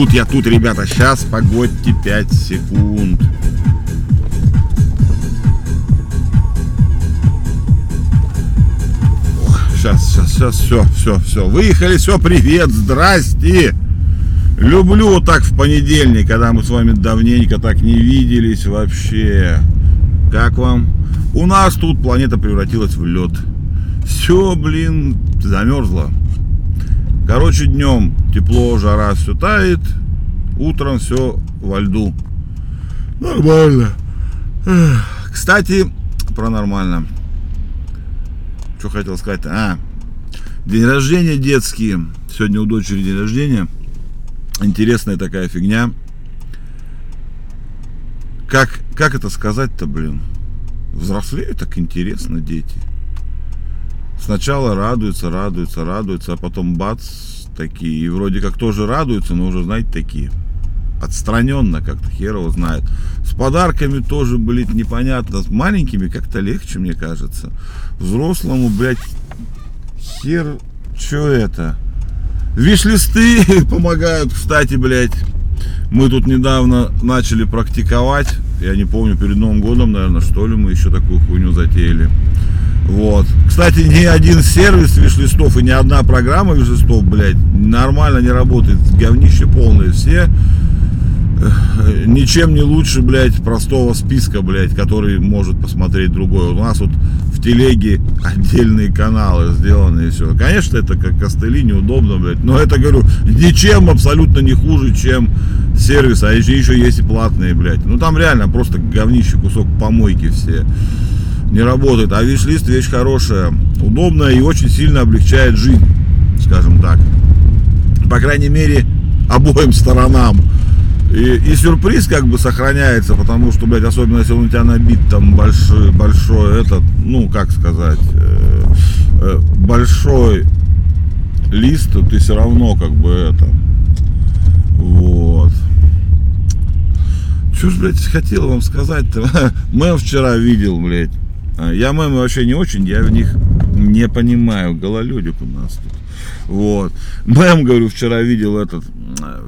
тут, я тут, ребята. Сейчас, погодьте 5 секунд. Сейчас, сейчас, сейчас, все, все, все. Выехали, все, привет, здрасте. Люблю так в понедельник, когда мы с вами давненько так не виделись вообще. Как вам? У нас тут планета превратилась в лед. Все, блин, замерзло. Короче, днем тепло, жара, все тает. Утром все во льду. Нормально. Кстати, про нормально. Что хотел сказать? А, день рождения детский. Сегодня у дочери день рождения. Интересная такая фигня. Как, как это сказать-то, блин? Взрослеют так интересно дети. Сначала радуются, радуются, радуются, а потом бац, такие. И вроде как тоже радуются, но уже, знаете, такие. Отстраненно как-то, хер его знает. С подарками тоже, блин, непонятно. С маленькими как-то легче, мне кажется. Взрослому, блядь, хер, что это? Виш-листы помогают, кстати, блядь. Мы тут недавно начали практиковать. Я не помню, перед Новым годом, наверное, что ли, мы еще такую хуйню затеяли. Вот. Кстати, ни один сервис виш-листов и ни одна программа виш-листов, блядь, нормально не работает. Говнище полное все ничем не лучше, блядь, простого списка, блядь, который может посмотреть другой. У нас вот в телеге отдельные каналы сделаны и все. Конечно, это как костыли, неудобно, блядь, но это, говорю, ничем абсолютно не хуже, чем сервис, а еще, еще есть и платные, блядь. Ну, там реально просто говнище, кусок помойки все не работает. А виш-лист вещь хорошая, удобная и очень сильно облегчает жизнь, скажем так. По крайней мере, обоим сторонам. И, и сюрприз как бы сохраняется, потому что, блядь, особенно если он у тебя набит там большой, большой этот, ну, как сказать, э, э, большой лист, то ты все равно как бы это, вот. Что ж, блядь, хотел вам сказать-то? Мем вчера видел, блядь. А, я мемы вообще не очень, я в них не понимаю. Гололедик у нас тут. Вот. Мем, говорю, вчера видел этот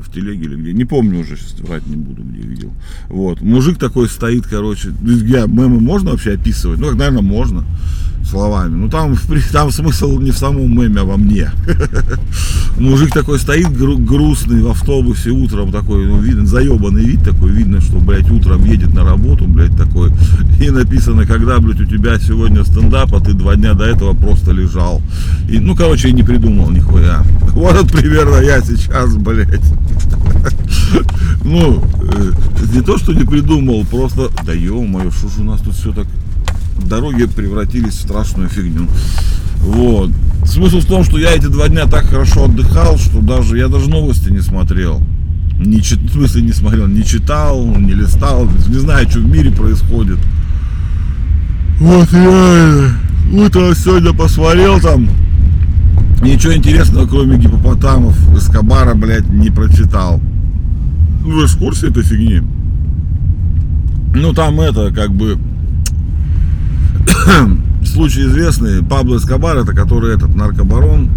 в телеге или где, не помню уже, сейчас врать не буду, где видел. Вот, мужик такой стоит, короче, я, мемы можно вообще описывать? Ну, как, наверное, можно словами. Ну, там, там смысл не в самом меме, а во мне. Мужик такой стоит гру- грустный в автобусе утром такой, ну, видно, заебанный вид такой, видно, что, блядь, утром едет на работу, блядь, такой. И написано, когда, блядь, у тебя сегодня стендап, а ты два дня до этого просто лежал. И, ну, короче, и не придумал нихуя. Вот примерно я сейчас, блядь. Ну, э, не то, что не придумал, просто, да ё-моё, что же у нас тут все так дороги превратились в страшную фигню. Вот. Смысл в том, что я эти два дня так хорошо отдыхал, что даже я даже новости не смотрел. Не, в смысле не смотрел, не читал, не листал, не знаю, что в мире происходит. Вот реально. Утром сегодня посмотрел там. Ничего интересного, кроме гипопотамов, Эскобара, блядь, не прочитал. Вы в курсе этой фигни? Ну там это, как бы, случай известный, Пабло Эскобар, это который этот наркобарон,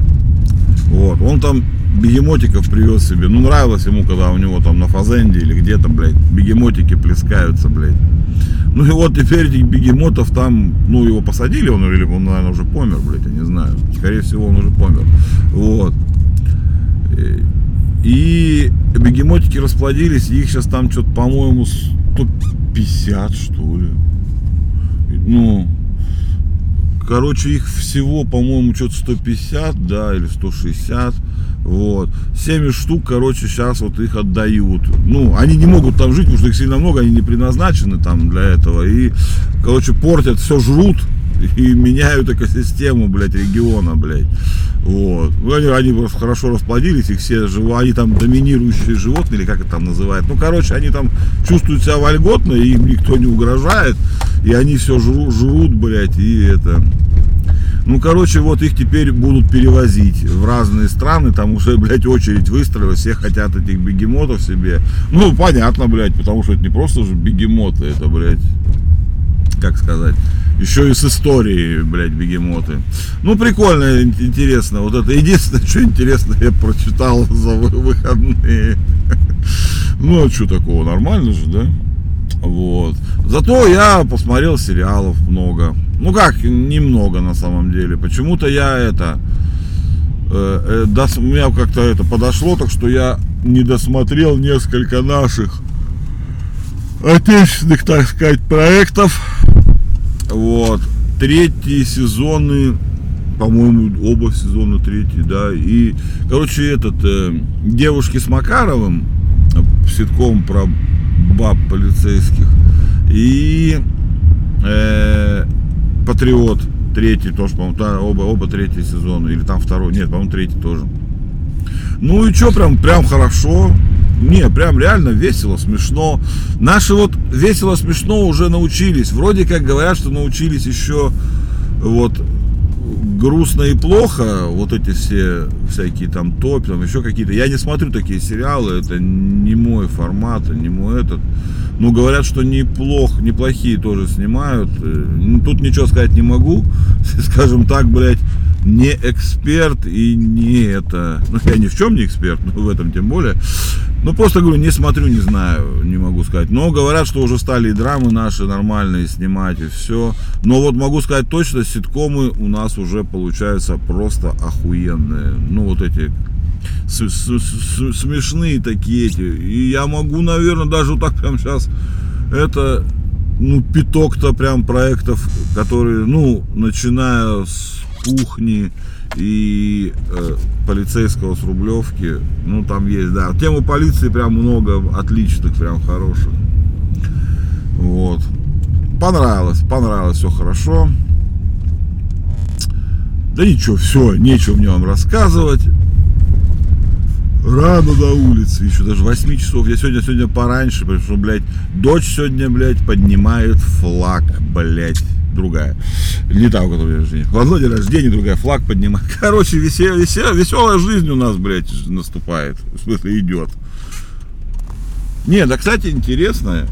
вот, он там бегемотиков привез себе, ну нравилось ему, когда у него там на Фазенде или где-то, блядь, бегемотики плескаются, блядь. Ну и вот теперь этих бегемотов там, ну его посадили, он или он, наверное, уже помер, блядь, я не знаю. Скорее всего, он уже помер. Вот. И бегемотики расплодились, их сейчас там что-то, по-моему, 150, что ли. Ну, короче, их всего, по-моему, что-то 150, да, или 160. Вот. 7 штук, короче, сейчас вот их отдают. Ну, они не могут там жить, потому что их сильно много, они не предназначены там для этого. И, короче, портят, все жрут и меняют экосистему, блядь, региона, блядь. Вот. Ну, они, они просто хорошо расплодились, их все живут, они там доминирующие животные, или как это там называют. Ну, короче, они там чувствуют себя вольготно, и им никто не угрожает, и они все жрут, жрут блядь, и это... Ну, короче, вот их теперь будут перевозить в разные страны, там уже, блядь, очередь выстроилась, все хотят этих бегемотов себе. Ну, понятно, блядь, потому что это не просто же бегемоты, это, блядь, как сказать, еще и с историей, блядь, бегемоты. Ну, прикольно, интересно. Вот это единственное, что интересно, я прочитал за выходные. Ну, а что такого, нормально же, да? Вот. Зато я посмотрел сериалов много. Ну как, немного на самом деле. Почему-то я это... Э, э, дос, меня как-то это подошло, так что я не досмотрел несколько наших отечественных, так сказать, проектов. Вот. Третьи сезоны, по-моему, оба сезона третий, да. И, короче, этот, э, девушки с Макаровым, ситком про баб полицейских. И э, Патриот третий тоже, по-моему, оба, оба третий сезона. Или там второй. Нет, по-моему, третий тоже. Ну и что, прям, прям хорошо. Не, прям реально весело, смешно. Наши вот весело, смешно уже научились. Вроде как говорят, что научились еще вот грустно и плохо, вот эти все всякие там топ, там еще какие-то. Я не смотрю такие сериалы, это не мой формат, не мой этот. Ну, говорят, что неплох, неплохие тоже снимают. Э, тут ничего сказать не могу. Скажем так, блядь, не эксперт и не это. Ну, я ни в чем не эксперт, но в этом тем более. Ну, просто говорю, не смотрю, не знаю, не могу сказать. Но говорят, что уже стали и драмы наши нормальные снимать, и все. Но вот могу сказать точно, ситкомы у нас уже получаются просто охуенные. Ну, вот эти смешные такие эти. И я могу, наверное, даже вот так прям сейчас это, ну, пяток-то прям проектов, которые, ну, начиная с кухни, и э, полицейского с Рублевки. Ну, там есть, да. Тему полиции прям много отличных, прям хороших. Вот. Понравилось, понравилось, все хорошо. Да ничего, все, нечего мне вам рассказывать. Рано на улице, еще даже 8 часов. Я сегодня, сегодня пораньше, потому что, блядь, дочь сегодня, блядь, поднимает флаг, блядь другая. Не та, у которой день рождения. Одно день рождения, другая флаг поднимает. Короче, весел, весел, веселая жизнь у нас, блядь, наступает. В смысле, идет. Не, да, кстати, интересная.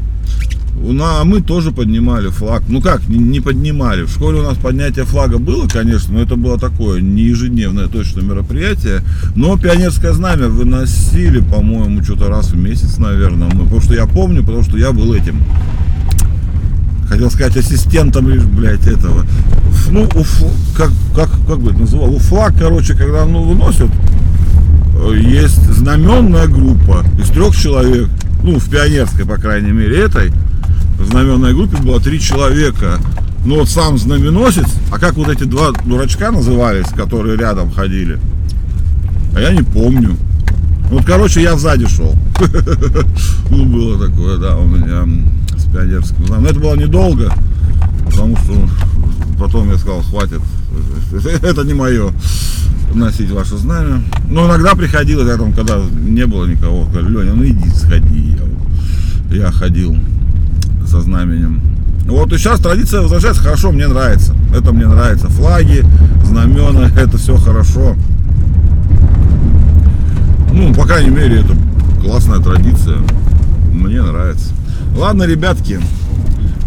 А мы тоже поднимали флаг. Ну как, не поднимали. В школе у нас поднятие флага было, конечно, но это было такое не ежедневное точно мероприятие. Но пионерское знамя выносили, по-моему, что-то раз в месяц, наверное. Мы, потому что я помню, потому что я был этим хотел сказать ассистентом, блядь, этого. Ну, у, как, как, как бы это называл? У флаг, короче, когда ну, выносят, э, есть знаменная группа из трех человек, ну, в пионерской, по крайней мере, этой, в знаменной группе было три человека. Ну, вот сам знаменосец, а как вот эти два дурачка назывались, которые рядом ходили, а я не помню. Вот, короче, я сзади шел. Ну, было такое, да, у меня пионерским знаем. Но это было недолго, потому что потом я сказал, хватит, это не мое носить ваше знамя. Но иногда приходилось, я там, когда не было никого, говорю, Леня, ну иди, сходи. Я, я ходил со знаменем. Вот и сейчас традиция возвращается, хорошо, мне нравится. Это мне нравится. Флаги, знамена, это все хорошо. Ну, по крайней мере, это классная традиция. Мне нравится. Ладно, ребятки,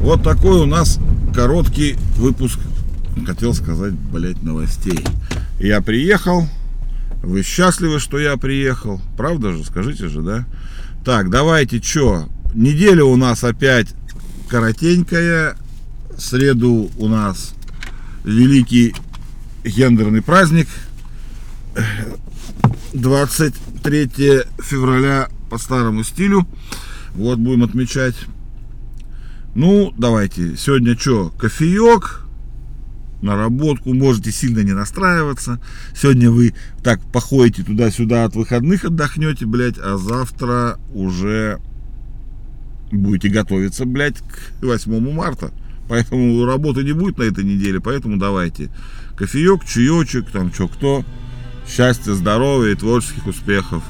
вот такой у нас короткий выпуск, хотел сказать, блять, новостей. Я приехал, вы счастливы, что я приехал, правда же, скажите же, да? Так, давайте, что, неделя у нас опять коротенькая, в среду у нас великий гендерный праздник, 23 февраля по старому стилю. Вот будем отмечать. Ну, давайте. Сегодня что? Кофеек. Наработку. Можете сильно не настраиваться. Сегодня вы так походите туда-сюда от выходных отдохнете, блядь. А завтра уже будете готовиться, блядь, к 8 марта. Поэтому работы не будет на этой неделе. Поэтому давайте. Кофеек, чаечек, там что, кто. Счастья, здоровья и творческих успехов.